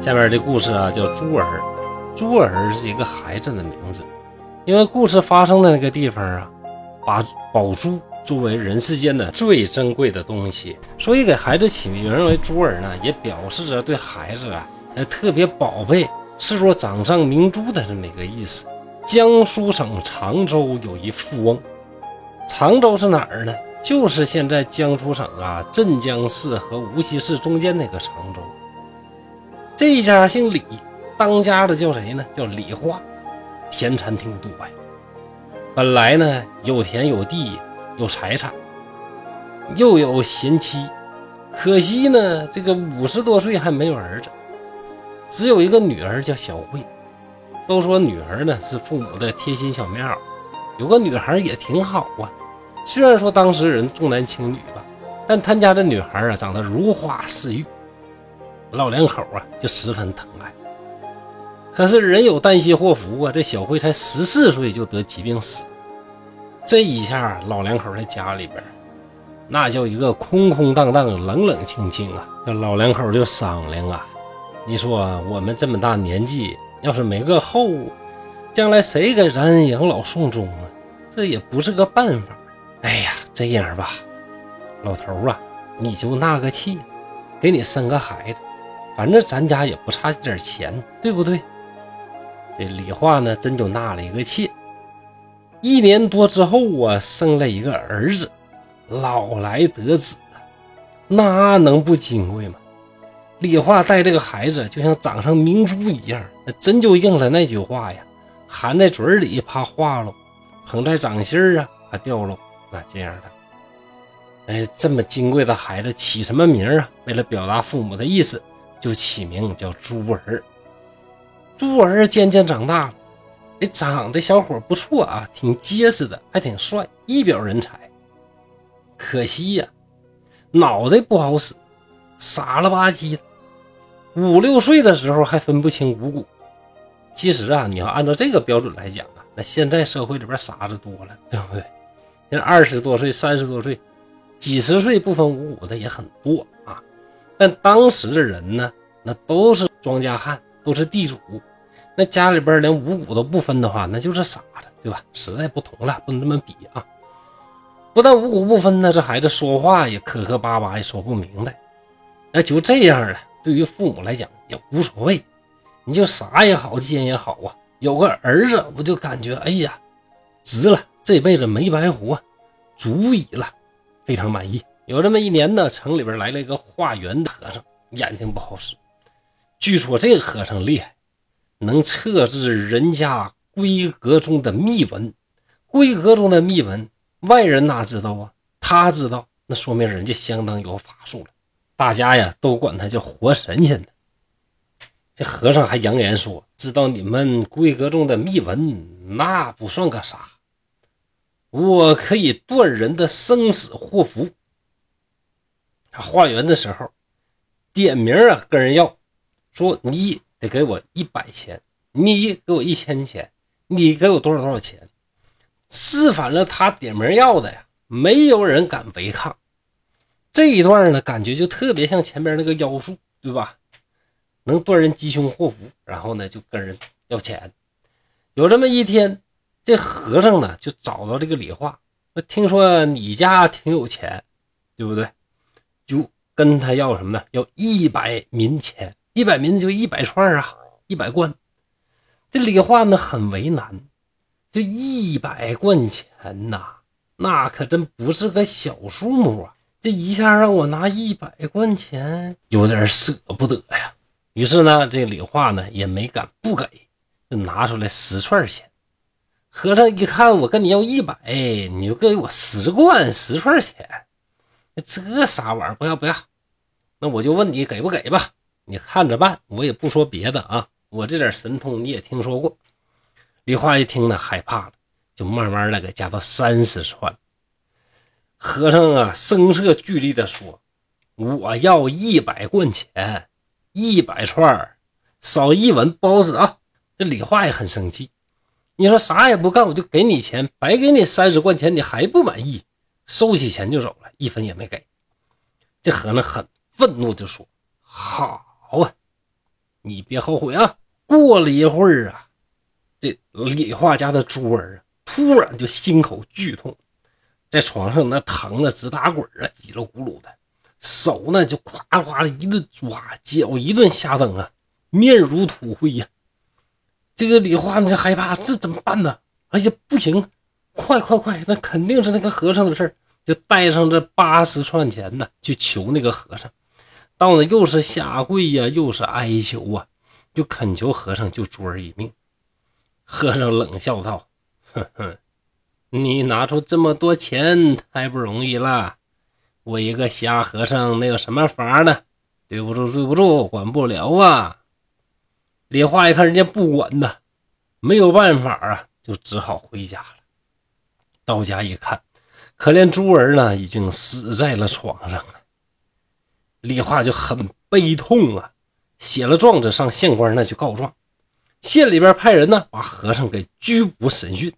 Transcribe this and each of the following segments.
下面这故事啊，叫珠儿。珠儿是一个孩子的名字，因为故事发生的那个地方啊，把宝珠作为人世间的最珍贵的东西，所以给孩子起名为珠儿呢，也表示着对孩子啊，特别宝贝，是说掌上明珠的这么一个意思。江苏省常州有一富翁，常州是哪儿呢？就是现在江苏省啊镇江市和无锡市中间那个常州。这一家姓李，当家的叫谁呢？叫李化，田产挺多呀。本来呢有田有地有财产，又有贤妻，可惜呢这个五十多岁还没有儿子，只有一个女儿叫小慧。都说女儿呢是父母的贴心小棉袄，有个女孩也挺好啊。虽然说当时人重男轻女吧，但他家的女孩啊长得如花似玉。老两口啊，就十分疼爱。可是人有旦夕祸福啊，这小慧才十四岁就得疾病死。这一下，老两口在家里边，那叫一个空空荡荡、冷冷清清啊。这老两口就商量啊，你说我们这么大年纪，要是没个后，将来谁给咱养老送终啊？这也不是个办法。哎呀，这样吧，老头啊，你就纳个气，给你生个孩子。反正咱家也不差这点钱，对不对？这李化呢，真就纳了一个妾。一年多之后啊，生了一个儿子，老来得子，那能不金贵吗？李化带这个孩子就像掌上明珠一样，那真就应了那句话呀：“含在嘴里怕化喽，捧在掌心啊怕掉喽。”啊，这样的。哎，这么金贵的孩子起什么名啊？为了表达父母的意思。就起名叫朱儿。朱儿渐渐长大了，哎，长得小伙不错啊，挺结实的，还挺帅，一表人才。可惜呀，脑袋不好使，傻了吧唧的。五六岁的时候还分不清五谷。其实啊，你要按照这个标准来讲啊，那现在社会里边傻子多了，对不对？现在二十多岁、三十多岁、几十岁不分五谷的也很多啊。但当时的人呢，那都是庄稼汉，都是地主，那家里边连五谷都不分的话，那就是傻子，对吧？时代不同了，不能这么比啊！不但五谷不分呢，这孩子说话也磕磕巴巴，也说不明白。那就这样了，对于父母来讲也无所谓，你就啥也好，贱也好啊，有个儿子，我就感觉哎呀，值了，这辈子没白活，足矣了，非常满意。有这么一年呢，城里边来了一个化缘的和尚，眼睛不好使。据说这个和尚厉害，能测制人家闺阁中的秘闻。闺阁中的秘闻，外人哪知道啊？他知道，那说明人家相当有法术了。大家呀，都管他叫活神仙呢。这和尚还扬言说：“知道你们规格中的秘文，那不算个啥。我可以断人的生死祸福。”他化缘的时候，点名啊，跟人要说你得给我一百钱，你给我一千钱，你给我多少多少钱，是反正他点名要的呀，没有人敢违抗。这一段呢，感觉就特别像前边那个妖术，对吧？能断人吉凶祸福，然后呢就跟人要钱。有这么一天，这和尚呢就找到这个李化，听说你家挺有钱，对不对？就跟他要什么呢？要一百民钱，一百民就一百串啊，一百贯。这李化呢很为难，这一百贯钱呐，那可真不是个小数目啊！这一下让我拿一百贯钱，有点舍不得呀。于是呢，这李化呢也没敢不给，就拿出来十串钱。和尚一看，我跟你要一百，你就给我十贯十串钱。这啥玩意儿？不要不要，那我就问你给不给吧？你看着办，我也不说别的啊。我这点神通你也听说过。李化一听呢，害怕了，就慢慢的给加到三十串。和尚啊，声色俱厉的说：“我要一百贯钱，一百串少一文不好使啊！”这李化也很生气，你说啥也不干，我就给你钱，白给你三十贯钱，你还不满意？收起钱就走了，一分也没给。这和尚很愤怒，就说：“好啊，你别后悔啊！”过了一会儿啊，这李化家的猪儿啊，突然就心口剧痛，在床上那疼的直打滚啊，叽里咕噜的，手呢就咵咵的一顿抓，脚一顿瞎蹬啊，面如土灰呀。这个李化呢就害怕，这怎么办呢？哎呀，不行，快快快，那肯定是那个和尚的事儿。就带上这八十串钱呢，去求那个和尚。到那又是下跪呀，又是哀求啊，就恳求和尚救猪儿一命。和尚冷笑道：“哼哼，你拿出这么多钱太不容易了。我一个瞎和尚，能有什么法呢？对不住，对不住，管不了啊。”李化一看人家不管呐，没有办法啊，就只好回家了。到家一看。可怜珠儿呢，已经死在了床上了。李化就很悲痛啊，写了状子上县官那去告状。县里边派人呢，把和尚给拘捕审讯。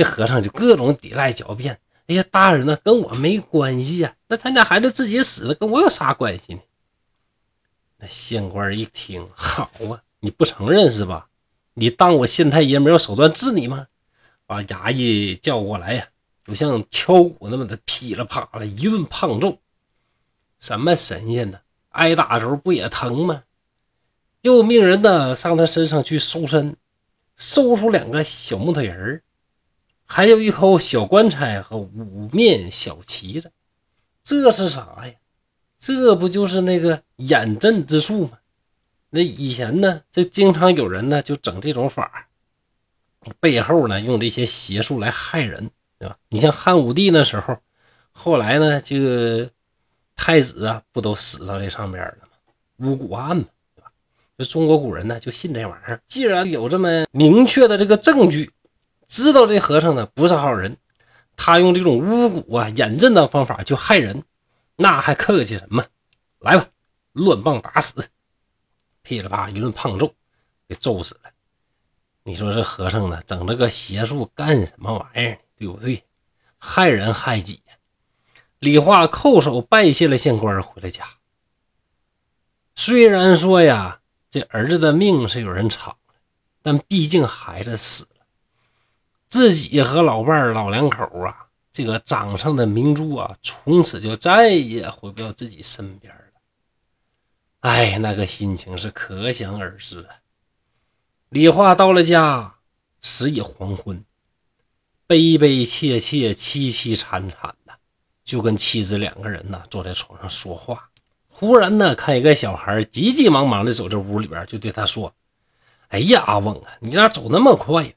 这和尚就各种抵赖狡辩：“哎呀，大人呢，跟我没关系呀，那他家孩子自己死了，跟我有啥关系呢？”那县官一听，好啊，你不承认是吧？你当我县太爷没有手段治你吗？把衙役叫过来呀。就像敲鼓那么的噼里啪啦一顿胖揍，什么神仙呢？挨打的时候不也疼吗？又命人呢上他身上去搜身，搜出两个小木头人儿，还有一口小棺材和五面小旗子。这是啥呀？这不就是那个眼阵之术吗？那以前呢，这经常有人呢就整这种法背后呢用这些邪术来害人。对吧？你像汉武帝那时候，后来呢，这个太子啊，不都死到这上边了吗？巫蛊案嘛，对吧？就中国古人呢，就信这玩意儿。既然有这么明确的这个证据，知道这和尚呢不是好人，他用这种巫蛊啊、眼阵的方法就害人，那还客气什么？来吧，乱棒打死，噼里啪啦一顿胖揍，给揍死了。你说这和尚呢，整这个邪术干什么玩意儿？对不对？害人害己！李化叩首拜谢了县官，回了家。虽然说呀，这儿子的命是有人偿了，但毕竟孩子死，自己和老伴儿老两口啊，这个掌上的明珠啊，从此就再也回不到自己身边了。哎，那个心情是可想而知啊！李化到了家，时已黄昏。悲悲切切、凄凄惨惨的，就跟妻子两个人呢坐在床上说话。忽然呢，看一个小孩急急忙忙的走这屋里边，就对他说：“哎呀，阿翁啊，你咋走那么快呢？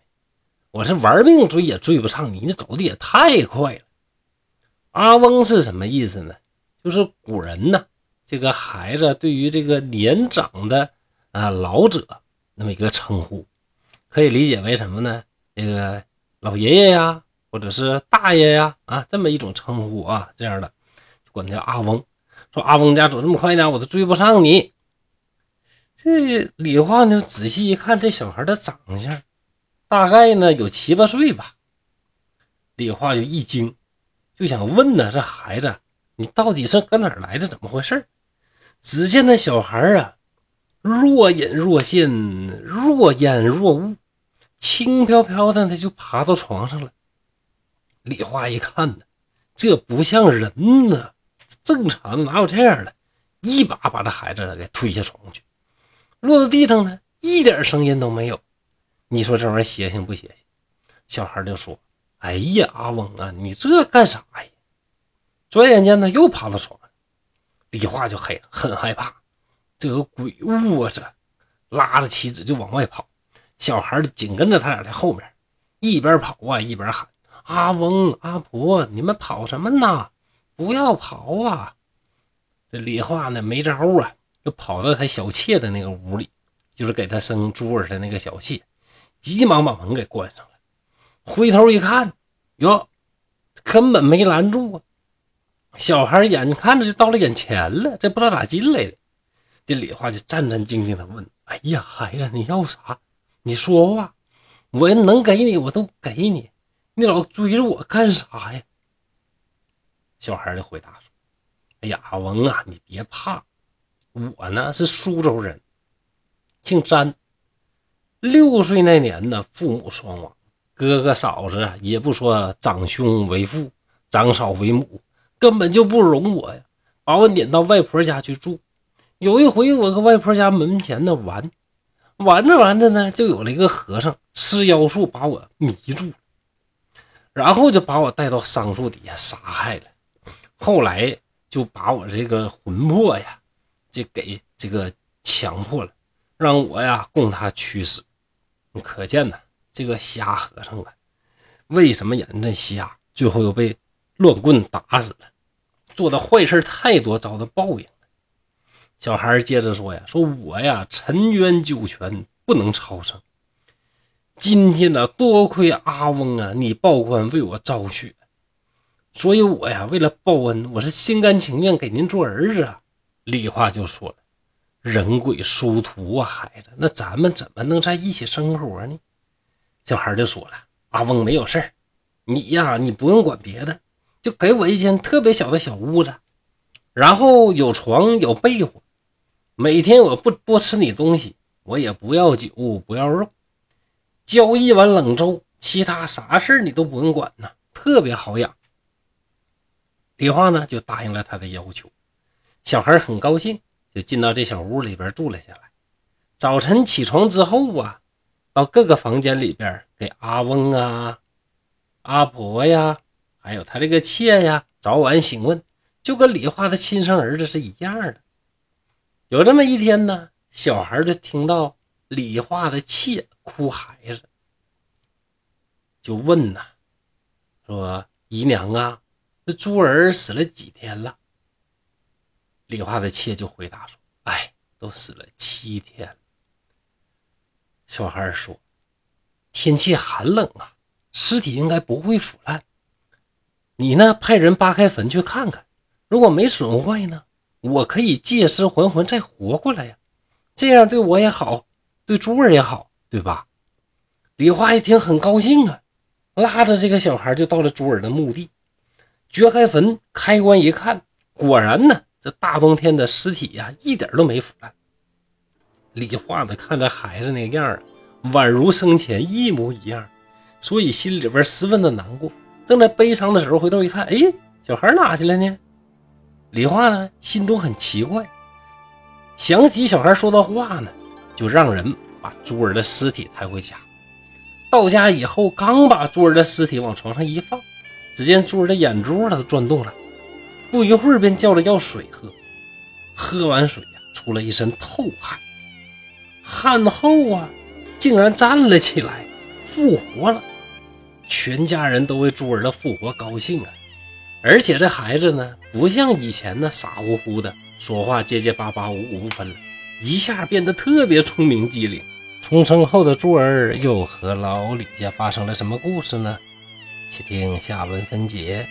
我是玩命追也追不上你，你走的也太快了。”阿翁是什么意思呢？就是古人呢，这个孩子对于这个年长的啊老者那么一个称呼，可以理解为什么呢？这个。老爷爷呀，或者是大爷呀，啊，这么一种称呼啊，这样的，管他叫阿翁。说阿翁家走这么快呢，我都追不上你。这李化呢，仔细一看这小孩的长相，大概呢有七八岁吧。李化就一惊，就想问呢，这孩子你到底是搁哪儿来的？怎么回事？只见那小孩啊，若隐若现，若烟若雾。轻飘飘的，他就爬到床上了。李化一看呢，这不像人呢，正常哪有这样的？一把把这孩子给推下床去，落到地上呢，一点声音都没有。你说这玩意邪性不邪性？小孩就说：“哎呀，阿翁啊，你这干啥呀？”转眼间呢，又爬到床上。李化就黑了很害怕，这个鬼物啊，这拉着妻子就往外跑。小孩紧跟着他俩在后面，一边跑啊一边喊：“阿翁、阿婆，你们跑什么呢？不要跑啊！”这李化呢没招啊，就跑到他小妾的那个屋里，就是给他生珠儿的那个小妾，急忙把门给关上了。回头一看，哟，根本没拦住啊！小孩眼看着就到了眼前了，这不知道咋进来的。这李化就战战兢兢地问：“哎呀，孩子，你要啥？”你说话，我能给你我都给你，你老追着我干啥呀？”小孩就回答说：“哎呀，阿翁啊，你别怕，我呢是苏州人，姓詹。六岁那年呢，父母双亡，哥哥嫂子也不说长兄为父，长嫂为母，根本就不容我呀，把我撵到外婆家去住。有一回，我搁外婆家门前呢玩，玩着玩着呢，就有了一个和尚施妖术把我迷住，然后就把我带到桑树底下杀害了。”后来就把我这个魂魄呀，就给这个强迫了，让我呀供他驱使。你可见呢，这个瞎和尚啊，为什么人这瞎，最后又被乱棍打死了？做的坏事太多，遭到报应了。小孩接着说呀：“说我呀，沉冤九泉，不能超生。今天呢，多亏阿翁啊，你报官为我昭雪。”所以，我呀，为了报恩，我是心甘情愿给您做儿子啊。李化就说了：“人鬼殊途啊，孩子，那咱们怎么能在一起生活呢？”小孩就说了：“阿翁没有事儿，你呀，你不用管别的，就给我一间特别小的小屋子，然后有床有被窝，每天我不多吃你东西，我也不要酒不要肉，浇一碗冷粥，其他啥事儿你都不用管呢，特别好养。”李化呢就答应了他的要求，小孩很高兴，就进到这小屋里边住了下来。早晨起床之后啊，到各个房间里边给阿翁啊、阿婆呀，还有他这个妾呀早晚醒问，就跟李化的亲生儿子是一样的。有这么一天呢，小孩就听到李化的妾哭孩子，就问呐，说姨娘啊。这珠儿死了几天了？李化的妾就回答说：“哎，都死了七天。”小孩说：“天气寒冷啊，尸体应该不会腐烂。你呢，派人扒开坟去看看，如果没损坏呢，我可以借尸还魂，再活过来呀。这样对我也好，对珠儿也好，对吧？”李化一听很高兴啊，拉着这个小孩就到了珠儿的墓地。掘开坟，开棺一看，果然呢，这大冬天的尸体呀，一点都没腐烂。李化的看着孩子那个样儿，宛如生前一模一样，所以心里边十分的难过。正在悲伤的时候，回头一看，哎，小孩哪去了呢？李化呢，心中很奇怪，想起小孩说的话呢，就让人把珠儿的尸体抬回家。到家以后，刚把珠儿的尸体往床上一放。只见珠儿的眼珠子都转动了，不一会儿便叫了要水喝。喝完水呀，出了一身透汗，汗后啊，竟然站了起来，复活了。全家人都为珠儿的复活高兴啊！而且这孩子呢，不像以前那傻乎乎的，说话结结巴巴、五五不分了，一下变得特别聪明机灵。重生后的珠儿又和老李家发生了什么故事呢？且听下文分解。